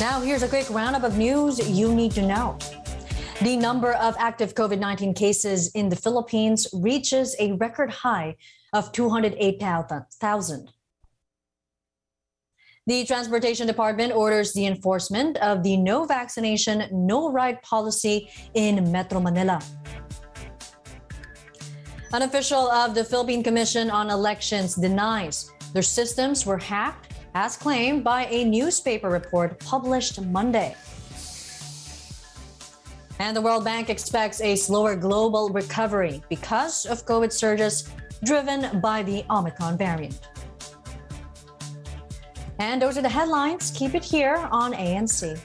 Now, here's a quick roundup of news you need to know. The number of active COVID 19 cases in the Philippines reaches a record high of 208,000. The Transportation Department orders the enforcement of the no vaccination, no ride policy in Metro Manila. An official of the Philippine Commission on Elections denies their systems were hacked as claimed by a newspaper report published Monday. And the World Bank expects a slower global recovery because of COVID surges driven by the Omicron variant. And those are the headlines. Keep it here on ANC.